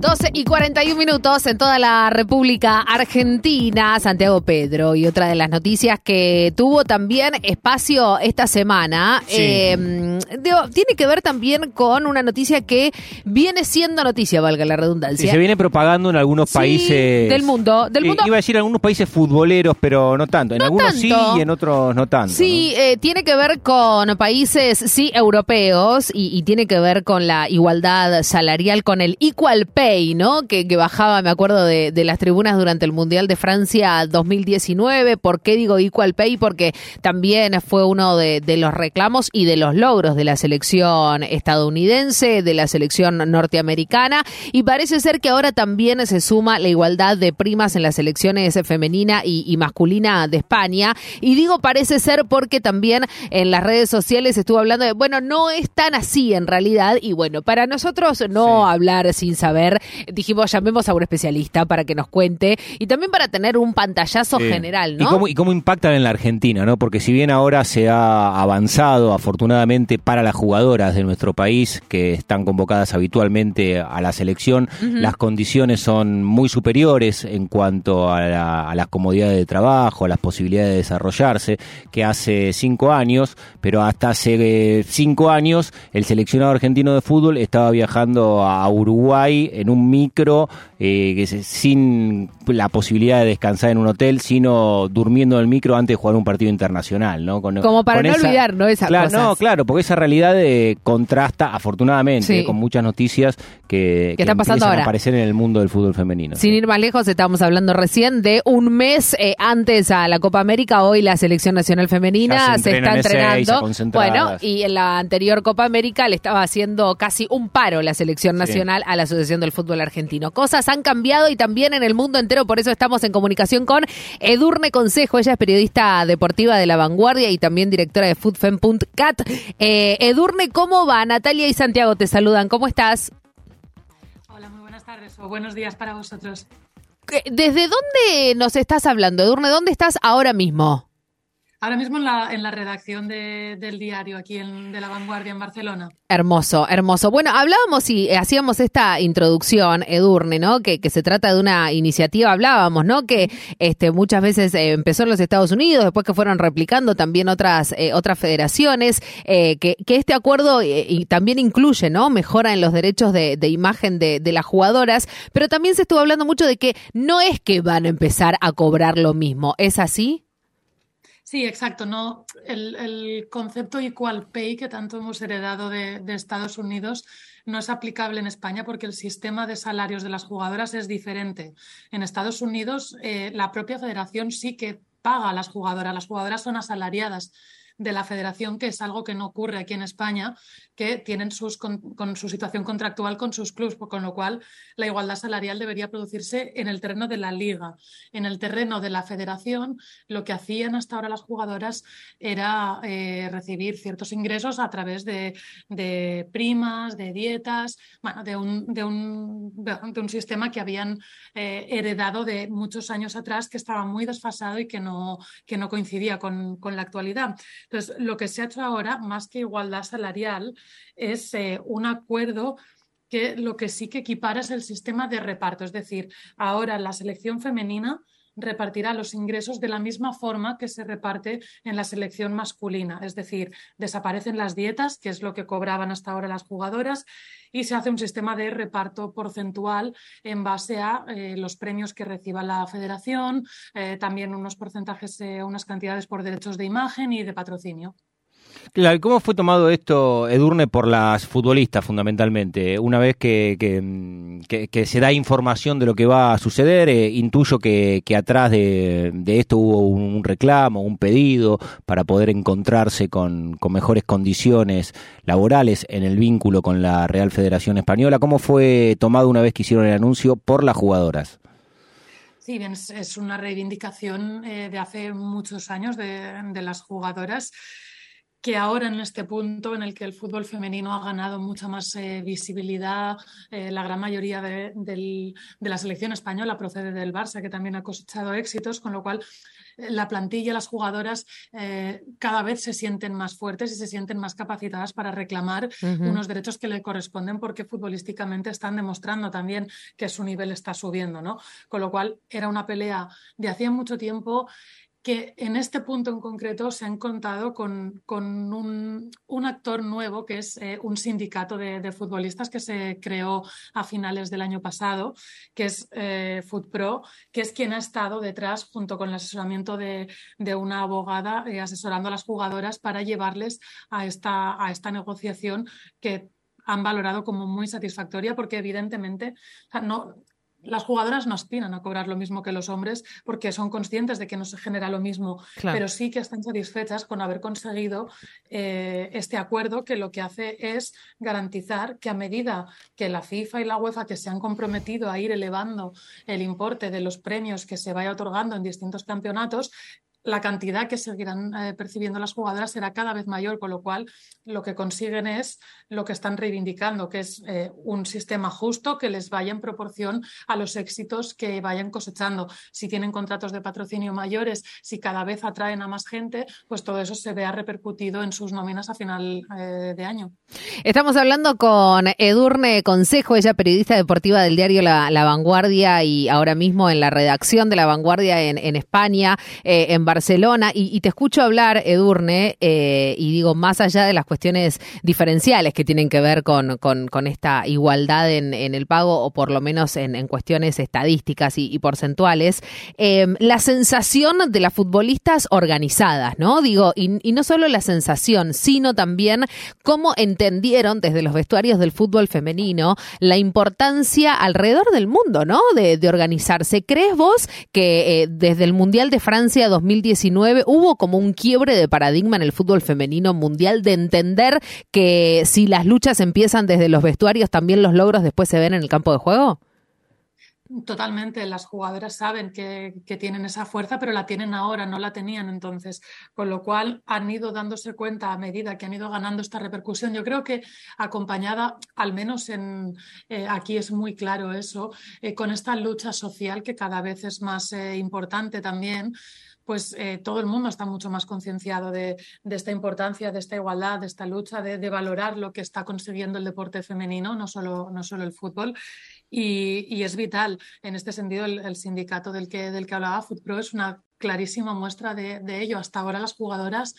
12 y 41 minutos en toda la República Argentina, Santiago Pedro. Y otra de las noticias que tuvo también espacio esta semana eh, tiene que ver también con una noticia que viene siendo noticia, valga la redundancia. Y se viene propagando en algunos países. Del mundo. Del mundo. iba a decir en algunos países futboleros, pero no tanto. En algunos sí y en otros no tanto. Sí, eh, tiene que ver con países, sí, europeos y, y tiene que ver con la igualdad salarial, con el equal pay ¿no? Que, bajaba, me acuerdo, de, las tribunas durante el Mundial de Francia 2019. ¿Por qué digo Equal Pay? Porque también fue uno de, los reclamos y de los logros de la selección estadounidense, de la selección norteamericana. Y parece ser que ahora también se suma la igualdad de primas en las selecciones femenina y, masculina de España. Y digo parece ser porque también en las redes sociales estuvo hablando de, bueno, no es tan así en realidad. Y bueno, para nosotros no hablar sin saber dijimos llamemos a un especialista para que nos cuente y también para tener un pantallazo general, ¿no? ¿Y cómo, ¿Y cómo impactan en la Argentina, no? Porque si bien ahora se ha avanzado afortunadamente para las jugadoras de nuestro país que están convocadas habitualmente a la selección, las condiciones son muy superiores en cuanto a, la, las comodidades de trabajo, a las posibilidades de desarrollarse, que hace cinco años, pero hasta hace cinco años el seleccionado argentino de fútbol estaba viajando a Uruguay en un micro, eh, sin la posibilidad de descansar en un hotel, sino durmiendo en el micro antes de jugar un partido internacional, ¿no? Como para no olvidar, ¿no? Esa claro, No, claro, porque esa realidad eh, contrasta, afortunadamente, con muchas noticias que, están pasando ahora? a aparecer en el mundo del fútbol femenino. Sin ir más lejos, estábamos hablando recién de un mes eh, antes a la Copa América, hoy la selección nacional femenina se, está entrenando. bueno, y en la anterior Copa América le estaba haciendo casi un paro la selección nacional a la Asociación del Fútbol Argentino. Cosas han cambiado y también en el mundo entero, por eso estamos en comunicación con Edurne Consejo. Ella es periodista deportiva de La Vanguardia y también directora de foodfem.cat. Eh, Edurne, ¿cómo va? Natalia y Santiago te saludan. ¿Cómo estás? Hola, muy buenas tardes o buenos días para vosotros. ¿Desde dónde nos estás hablando, Edurne? ¿Dónde estás ahora mismo? Ahora mismo en la, en la redacción del diario aquí en, de La Vanguardia en Barcelona. Hermoso, hermoso. Bueno, hablábamos y hacíamos esta introducción, Edurne, ¿no? Que, que se trata de una iniciativa, hablábamos, ¿no? Que este, muchas veces eh, empezó en los Estados Unidos, después que fueron replicando también otras, eh, otras federaciones, eh, que, que, este acuerdo también incluye, ¿no? Mejora en los derechos de, de imagen de, de las jugadoras, pero también se estuvo hablando mucho de que no es que van a empezar a cobrar lo mismo, ¿es así? Sí, exacto. No, el, concepto equal pay que tanto hemos heredado de, Estados Unidos no es aplicable en España porque el sistema de salarios de las jugadoras es diferente. En Estados Unidos, eh, la propia federación sí que paga a las jugadoras. Las jugadoras son asalariadas de la federación, que es algo que no ocurre aquí en España, que tienen sus, con, su situación contractual con sus clubes, con lo cual la igualdad salarial debería producirse en el terreno de la liga. En el terreno de la federación, lo que hacían hasta ahora las jugadoras era eh, recibir ciertos ingresos a través de, primas, de dietas, bueno, de un, de un, de un sistema que habían eh, heredado de muchos años atrás, que estaba muy desfasado y que no, que no coincidía con, con la actualidad. Entonces, lo que se ha hecho ahora, más que igualdad salarial, es eh, un acuerdo que lo que sí que equipara es el sistema de reparto. Es decir, ahora la selección femenina repartirá los ingresos de la misma forma que se reparte en la selección masculina. Es decir, desaparecen las dietas, que es lo que cobraban hasta ahora las jugadoras, y se hace un sistema de reparto porcentual en base a eh, los premios que reciba la federación, eh, también unos porcentajes, eh, unas cantidades por derechos de imagen y de patrocinio. Claro, ¿cómo fue tomado esto, Edurne, por las futbolistas fundamentalmente? Una vez que, que, se da información de lo que va a suceder, eh, intuyo que, atrás de, esto hubo un, reclamo, un pedido para poder encontrarse con, con, mejores condiciones laborales en el vínculo con la Real Federación Española. ¿Cómo fue tomado una vez que hicieron el anuncio por las jugadoras? Sí, bien, es, una reivindicación eh, de hace muchos años de, de las jugadoras que ahora en este punto en el que el fútbol femenino ha ganado mucha más eh, visibilidad, eh, la gran mayoría de, la selección española procede del Barça, que también ha cosechado éxitos, con lo cual eh, la plantilla, las jugadoras cada vez se sienten más fuertes y se sienten más capacitadas para reclamar unos derechos que le corresponden porque futbolísticamente están demostrando también que su nivel está subiendo, ¿no? Con lo cual era una pelea de hacía mucho tiempo que en este punto en concreto se han contado con, un, actor nuevo, que es eh, un sindicato de, futbolistas que se creó a finales del año pasado, que es eh, FootPro, que es quien ha estado detrás, junto con el asesoramiento de, una abogada, eh, asesorando a las jugadoras para llevarles a esta, a esta negociación que han valorado como muy satisfactoria porque evidentemente no, las jugadoras no aspiran a cobrar lo mismo que los hombres porque son conscientes de que no se genera lo mismo, pero sí que están satisfechas con haber conseguido eh, este acuerdo que lo que hace es garantizar que a medida que la FIFA y la UEFA que se han comprometido a ir elevando el importe de los premios que se vaya otorgando en distintos campeonatos, la cantidad que seguirán eh, percibiendo las jugadoras será cada vez mayor, con lo cual lo que consiguen es lo que están reivindicando, que es eh, un sistema justo que les vaya en proporción a los éxitos que vayan cosechando. Si tienen contratos de patrocinio mayores, si cada vez atraen a más gente, pues todo eso se vea repercutido en sus nóminas a final eh, de año. Estamos hablando con Edurne Consejo, ella periodista deportiva del diario La, Vanguardia y ahora mismo en la redacción de La Vanguardia en, España, en Barcelona, y, te escucho hablar, Edurne, eh, y digo, más allá de las cuestiones diferenciales que tienen que ver con, con, esta igualdad en, el pago, o por lo menos en, cuestiones estadísticas y, porcentuales, em, la sensación de las futbolistas organizadas, ¿no? Digo, y, no solo la sensación, sino también cómo entendieron desde los vestuarios del fútbol femenino la importancia alrededor del mundo, ¿no? De, organizarse. ¿Crees vos que eh, desde el Mundial de Francia 2000 2019 hubo como un quiebre de paradigma en el fútbol femenino mundial de entender que si las luchas empiezan desde los vestuarios, también los logros después se ven en el campo de juego? Totalmente, las jugadoras saben que, tienen esa fuerza, pero la tienen ahora, no la tenían entonces, con lo cual han ido dándose cuenta a medida que han ido ganando esta repercusión. Yo creo que acompañada, al menos en eh, aquí es muy claro eso, eh, con esta lucha social que cada vez es más eh, importante también pues eh, todo el mundo está mucho más concienciado de, esta importancia, de esta igualdad, de esta lucha, de, valorar lo que está consiguiendo el deporte femenino, no solo, no solo el fútbol. Y, es vital. En este sentido, el, sindicato del que, del que hablaba, FootPro, es una clarísima muestra de, ello. Hasta ahora las jugadoras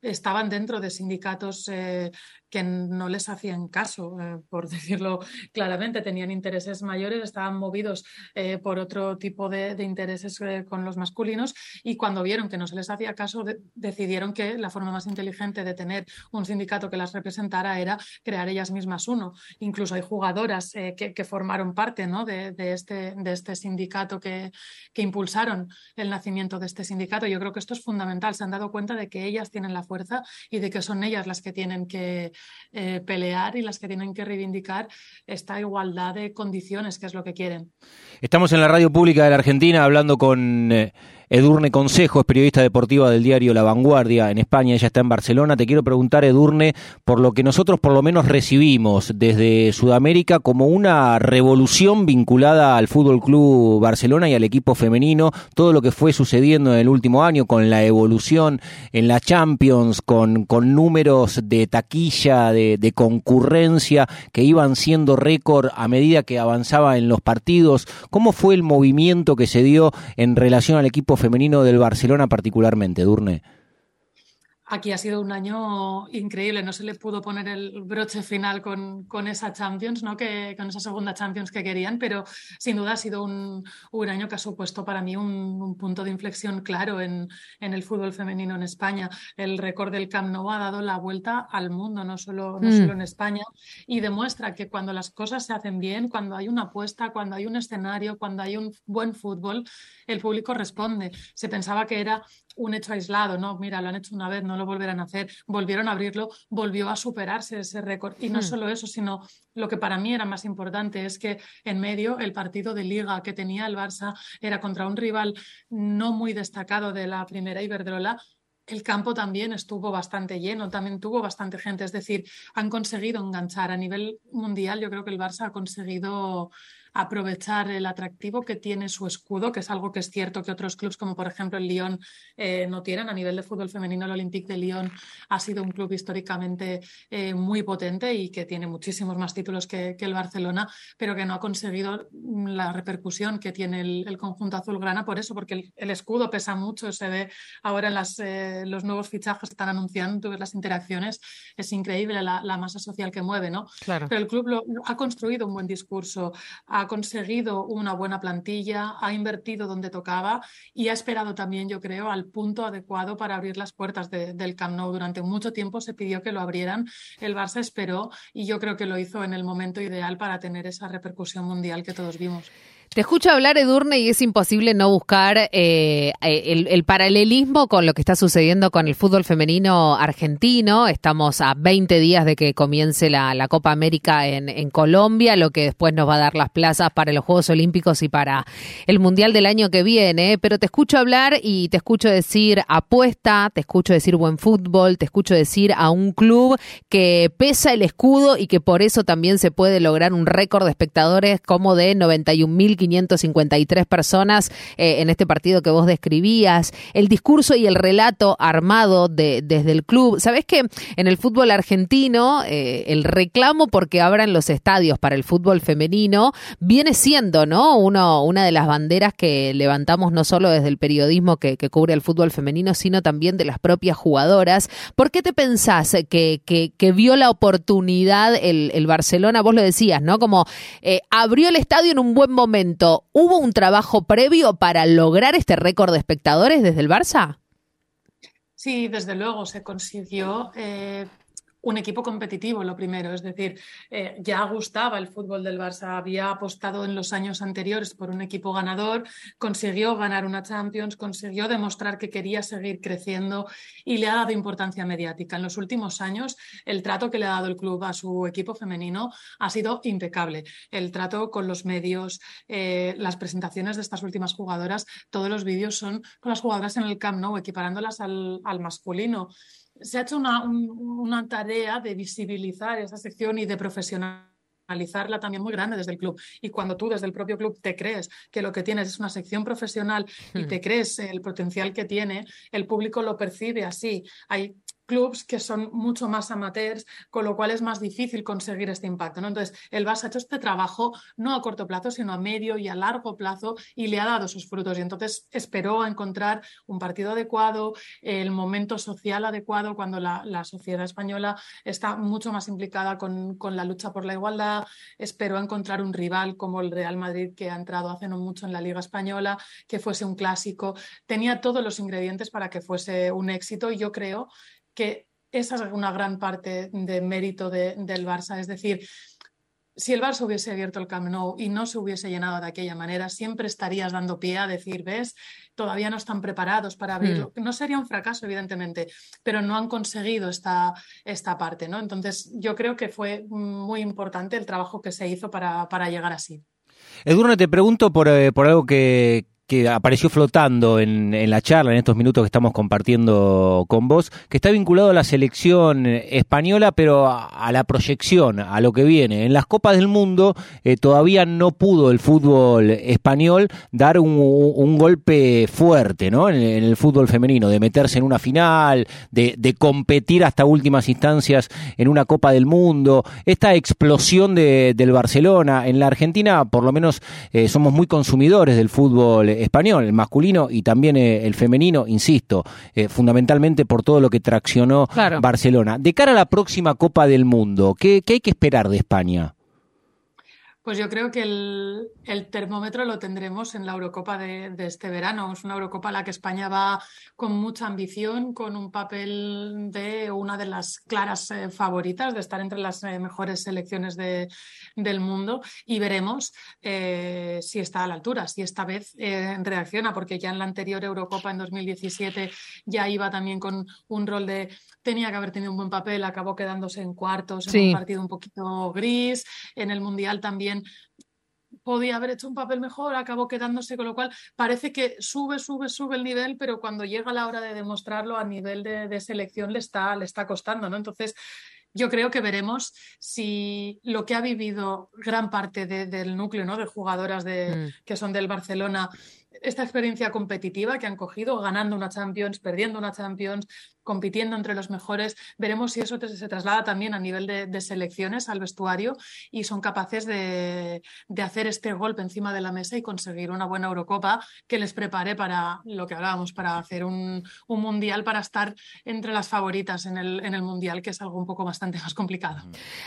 estaban dentro de sindicatos eh, que no les hacían caso, eh, por decirlo claramente, tenían intereses mayores, estaban movidos eh, por otro tipo de, intereses con los masculinos y cuando vieron que no se les hacía caso, decidieron que la forma más inteligente de tener un sindicato que las representara era crear ellas mismas uno. Incluso hay jugadoras que, formaron parte ¿no? de, este, de este sindicato que, que impulsaron el nacimiento de este sindicato. Yo creo que esto es fundamental. Se han dado cuenta de que ellas tienen la fuerza y de que son ellas las que tienen que eh, pelear y las que tienen que reivindicar esta igualdad de condiciones, que es lo que quieren. Estamos en la radio pública de la Argentina hablando con... Eh, Edurne Consejo es periodista deportiva del diario La Vanguardia en España, ella está en Barcelona. Te quiero preguntar, Edurne, por lo que nosotros por lo menos recibimos desde Sudamérica como una revolución vinculada al Fútbol Club Barcelona y al equipo femenino, todo lo que fue sucediendo en el último año con la evolución en la Champions, con, con números de taquilla, de, de concurrencia que iban siendo récord a medida que avanzaba en los partidos. ¿Cómo fue el movimiento que se dio en relación al equipo femenino del Barcelona particularmente, Durne? Aquí ha sido un año increíble, no se le pudo poner el broche final con, con esa Champions, ¿no? que, con esa segunda Champions que querían, pero sin duda ha sido un, un año que ha supuesto para mí un, punto de inflexión claro en, en, el fútbol femenino en España. El récord del Camp Nou ha dado la vuelta al mundo, no solo, no solo mm. en España, y demuestra que cuando las cosas se hacen bien, cuando hay una apuesta, cuando hay un escenario, cuando hay un buen fútbol, el público responde. Se pensaba que era un hecho aislado, no, mira, lo han hecho una vez, no lo volverán a hacer, volvieron a abrirlo, volvió a superarse ese récord. Y no hmm. solo eso, sino lo que para mí era más importante es que en medio el partido de liga que tenía el Barça era contra un rival no muy destacado de la primera Iberdrola el campo también estuvo bastante lleno, también tuvo bastante gente, es decir, han conseguido enganchar a nivel mundial. Yo creo que el Barça ha conseguido aprovechar el atractivo que tiene su escudo, que es algo que es cierto que otros clubes, como por ejemplo el Lyon, eh, no tienen. A nivel de fútbol femenino, el Olympique de Lyon ha sido un club históricamente eh, muy potente y que tiene muchísimos más títulos que, el Barcelona, pero que no ha conseguido la repercusión que tiene el, conjunto azulgrana por eso, porque el, escudo pesa mucho, se ve ahora en las, eh, los nuevos fichajes que están anunciando, tú ves las interacciones, es increíble la, masa social que mueve, ¿no? Claro. Pero el club lo, ha construido un buen discurso, ha ha conseguido una buena plantilla, ha invertido donde tocaba y ha esperado también, yo creo, al punto adecuado para abrir las puertas del Camp Nou. Durante mucho tiempo se pidió que lo abrieran, el Barça esperó y yo creo que lo hizo en el momento ideal para tener esa repercusión mundial que todos vimos. Te escucho hablar, Edurne, y es imposible no buscar eh, eh, el, paralelismo con lo que está sucediendo con el fútbol femenino argentino. Estamos a 20 días de que comience la, Copa América en, en, Colombia, lo que después nos va a dar las plazas para los Juegos Olímpicos y para el Mundial del año que viene. Pero te escucho hablar y te escucho decir apuesta, te escucho decir buen fútbol, te escucho decir a un club que pesa el escudo y que por eso también se puede lograr un récord de espectadores como de 91 mil 553 personas eh, en este partido que vos describías, el discurso y el relato armado de, desde el club. Sabés que en el fútbol argentino eh, el reclamo porque abran los estadios para el fútbol femenino viene siendo, ¿no? Uno, una de las banderas que levantamos no solo desde el periodismo que, cubre el fútbol femenino, sino también de las propias jugadoras. ¿Por qué te pensás que, que, vio la oportunidad el, Barcelona? Vos lo decías, ¿no? Como eh, abrió el estadio en un buen momento ¿hubo un trabajo previo para lograr este récord de espectadores desde el Barça? Sí, desde luego se consiguió. Eh, un equipo competitivo, lo primero. Es decir, eh, ya gustaba el fútbol del Barça, había apostado en los años anteriores por un equipo ganador, consiguió ganar una Champions, consiguió demostrar que quería seguir creciendo y le ha dado importancia mediática. En los últimos años, el trato que le ha dado el club a su equipo femenino ha sido impecable. El trato con los medios, eh, las presentaciones de estas últimas jugadoras, todos los vídeos son con las jugadoras en el Camp Nou, equiparándolas al, al masculino se ha hecho una, tarea de visibilizar esa sección y de profesionalizarla también muy grande desde el club. Y cuando tú desde el propio club te crees que lo que tienes es una sección profesional y hmm. te crees el potencial que tiene, el público lo percibe así. Hay clubs que son mucho más amateurs, con lo cual es más difícil conseguir este impacto. ¿no? Entonces, el Barça ha hecho este trabajo no a corto plazo, sino a medio y a largo plazo y le ha dado sus frutos. Y entonces esperó a encontrar un partido adecuado, el momento social adecuado, cuando la, sociedad española está mucho más implicada con, con, la lucha por la igualdad. Esperó a encontrar un rival como el Real Madrid, que ha entrado hace no mucho en la Liga Española, que fuese un clásico. Tenía todos los ingredientes para que fuese un éxito y yo creo que esa es una gran parte de mérito del Barça. Es decir, si el Barça hubiese abierto el Camp Nou y no se hubiese llenado de aquella manera, siempre estarías dando pie a decir, ves, todavía no están preparados para abrirlo. Hmm. No sería un fracaso, evidentemente, pero no han conseguido esta, esta parte, ¿no? Entonces, yo creo que fue muy importante el trabajo que se hizo para, para llegar así. Edurne, te pregunto por, eh, por algo que, que apareció flotando en, en, la charla, en estos minutos que estamos compartiendo con vos, que está vinculado a la selección española, pero a, la proyección, a lo que viene. En las Copas del Mundo eh, todavía no pudo el fútbol español dar un, un golpe fuerte ¿no? En, el fútbol femenino, de meterse en una final, de, de, competir hasta últimas instancias en una Copa del Mundo. Esta explosión de, del Barcelona, en la Argentina por lo menos eh, somos muy consumidores del fútbol español, el masculino y también eh, el femenino, insisto, eh, fundamentalmente por todo lo que traccionó Barcelona. De cara a la próxima Copa del Mundo, ¿qué, qué hay que esperar de España? Pues yo creo que el, termómetro lo tendremos en la Eurocopa de, este verano. Es una Eurocopa a la que España va con mucha ambición, con un papel de una de las claras eh, favoritas, de estar entre las eh, mejores selecciones del mundo. Y veremos eh, si está a la altura, si esta vez reacciona, porque ya en la anterior Eurocopa en 2017 ya iba también con un rol de tenía que haber tenido un buen papel, acabó quedándose en cuartos, en un partido un poquito gris. En el Mundial también podía haber hecho un papel mejor, acabó quedándose, con lo cual parece que sube, sube, sube el nivel, pero cuando llega la hora de demostrarlo a nivel de, selección le está, le está costando, ¿no? Entonces, yo creo que veremos si lo que ha vivido gran parte del núcleo ¿no? de jugadoras de, mm. que son del Barcelona esta experiencia competitiva que han cogido, ganando una Champions, perdiendo una Champions, compitiendo entre los mejores. Veremos si eso se traslada también a nivel de, selecciones al vestuario y son capaces de, hacer este golpe encima de la mesa y conseguir una buena Eurocopa que les prepare para lo que hablábamos, para hacer un, mundial, para estar entre las favoritas en el, en el, mundial, que es algo un poco bastante más complicado.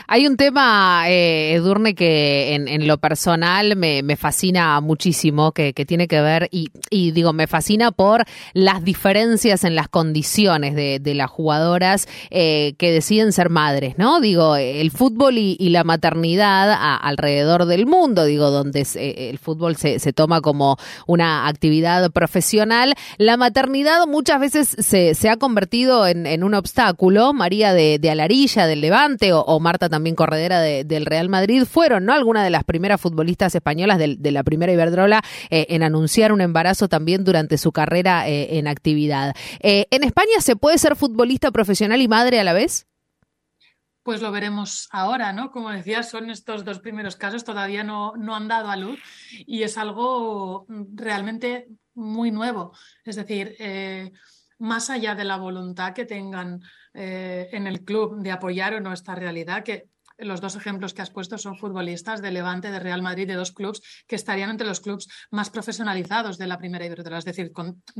Hay un tema, eh, Edurne, que en, lo personal me, fascina muchísimo, que, tiene que ver, y, y digo, me fascina por las diferencias en las condiciones de de, las jugadoras eh, que deciden ser madres, ¿no? Digo, el fútbol y, la maternidad alrededor del mundo, digo, donde eh, el fútbol se, toma como una actividad profesional, la maternidad muchas veces se, ha convertido en, un obstáculo. María de, Alarilla, del Levante, o, Marta también corredera del Real Madrid, fueron, ¿no? Algunas de las primeras futbolistas españolas de, la primera Iberdrola eh, en anunciar un embarazo también durante su carrera en actividad. en España se puede ser futbolista profesional y madre a la vez? Pues lo veremos ahora, ¿no? Como decía, son estos dos primeros casos, todavía no, no han dado a luz y es algo realmente muy nuevo. Es decir, eh, más allá de la voluntad que tengan eh, en el club de apoyar o no esta realidad, que los dos ejemplos que has puesto son futbolistas de Levante, de Real Madrid, de dos clubes que estarían entre los clubes más profesionalizados de la primera Iberdrola. Es decir,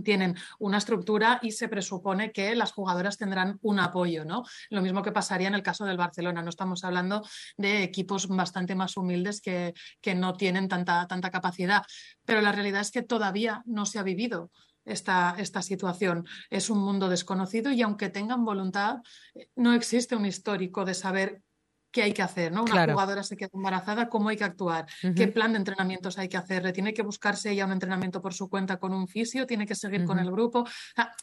tienen una estructura y se presupone que las jugadoras tendrán un apoyo, ¿no? Lo mismo que pasaría en el caso del Barcelona. No estamos hablando de equipos bastante más humildes que, que no tienen tanta, tanta capacidad. Pero la realidad es que todavía no se ha vivido. Esta, esta, situación. Es un mundo desconocido y aunque tengan voluntad, no existe un histórico de saber qué hay que hacer, ¿no? Una jugadora se queda embarazada, cómo hay que actuar, qué plan de entrenamientos hay que hacer, tiene que buscarse ella un entrenamiento por su cuenta con un fisio, tiene que seguir con el grupo.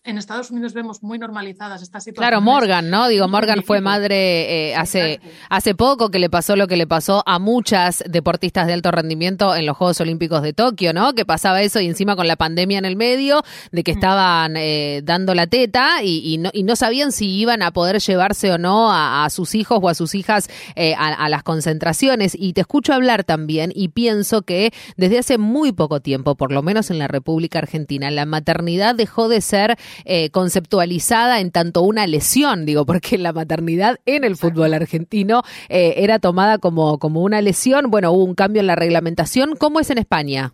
en Estados Unidos vemos muy normalizadas estas situaciones. Claro, Morgan, ¿no? Digo, Morgan fue madre eh, hace, hace poco que le pasó lo que le pasó a muchas deportistas de alto rendimiento en los Juegos Olímpicos de Tokio, ¿no? Que pasaba eso y encima con la pandemia en el medio, de que estaban eh, dando la teta y, no, y no sabían si iban a poder llevarse o no a sus hijos o a sus hijas eh, a, las concentraciones y te escucho hablar también y pienso que desde hace muy poco tiempo, por lo menos en la República Argentina, la maternidad dejó de ser eh, conceptualizada en tanto una lesión, digo, porque la maternidad en el fútbol argentino eh, era tomada como, como una lesión. Bueno, hubo un cambio en la reglamentación. ¿Cómo es en España?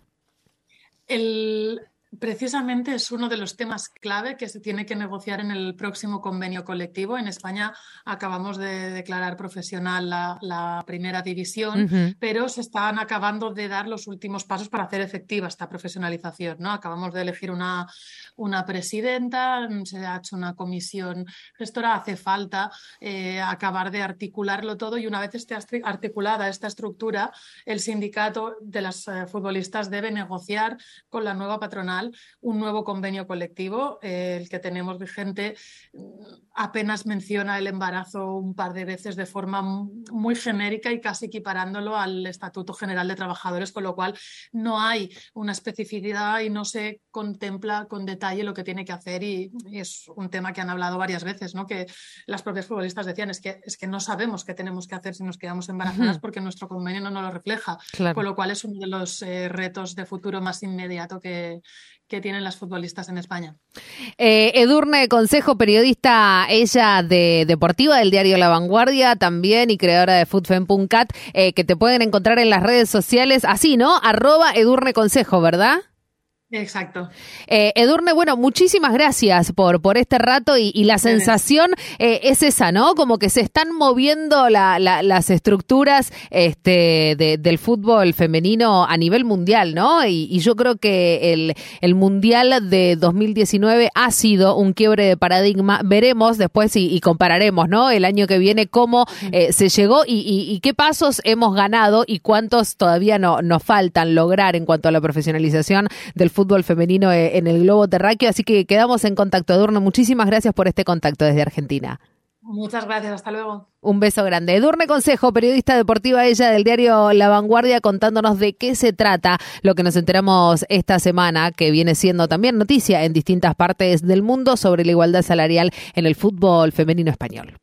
El, Precisamente es uno de los temas clave que se tiene que negociar en el próximo convenio colectivo. En España acabamos de declarar profesional la, primera división, pero se están acabando de dar los últimos pasos para hacer efectiva esta profesionalización. ¿no? Acabamos de elegir una, una presidenta, se ha hecho una comisión gestora, hace falta eh, acabar de articularlo todo y una vez esté articulada esta estructura, el sindicato de las eh, futbolistas debe negociar con la nueva patronal un nuevo convenio colectivo. Eh, el que tenemos vigente apenas menciona el embarazo un par de veces de forma muy genérica y casi equiparándolo al Estatuto General de Trabajadores, con lo cual no hay una especificidad y no se contempla con detalle lo que tiene que hacer y, es un tema que han hablado varias veces, ¿no? que las propias futbolistas decían es que, es que no sabemos qué tenemos que hacer si nos quedamos embarazadas porque nuestro convenio no nos lo refleja, con lo cual es uno de los eh, retos de futuro más inmediato que, que tienen las futbolistas en España. Eh, Edurne Consejo, periodista ella de Deportiva del diario La Vanguardia también y creadora de Foodfem.cat, eh, que te pueden encontrar en las redes sociales así, ¿no? Arroba Edurne Consejo, ¿verdad? Exacto. Eh, Edurne, bueno, muchísimas gracias por, por este rato y, la sensación eh, es esa, ¿no? Como que se están moviendo las estructuras este, del fútbol femenino a nivel mundial, ¿no? Y, yo creo que el, el, Mundial de 2019 ha sido un quiebre de paradigma. Veremos después y, compararemos, ¿no? El año que viene cómo eh, se llegó y, qué pasos hemos ganado y cuántos todavía no, nos faltan lograr en cuanto a la profesionalización del fútbol fútbol femenino eh, en el globo terráqueo. Así que quedamos en contacto, Adorno. Muchísimas gracias por este contacto desde Argentina. Muchas gracias, hasta luego. Un beso grande. Edurne Consejo, periodista deportiva ella del diario La Vanguardia, contándonos de qué se trata lo que nos enteramos esta semana, que viene siendo también noticia en distintas partes del mundo sobre la igualdad salarial en el fútbol femenino español.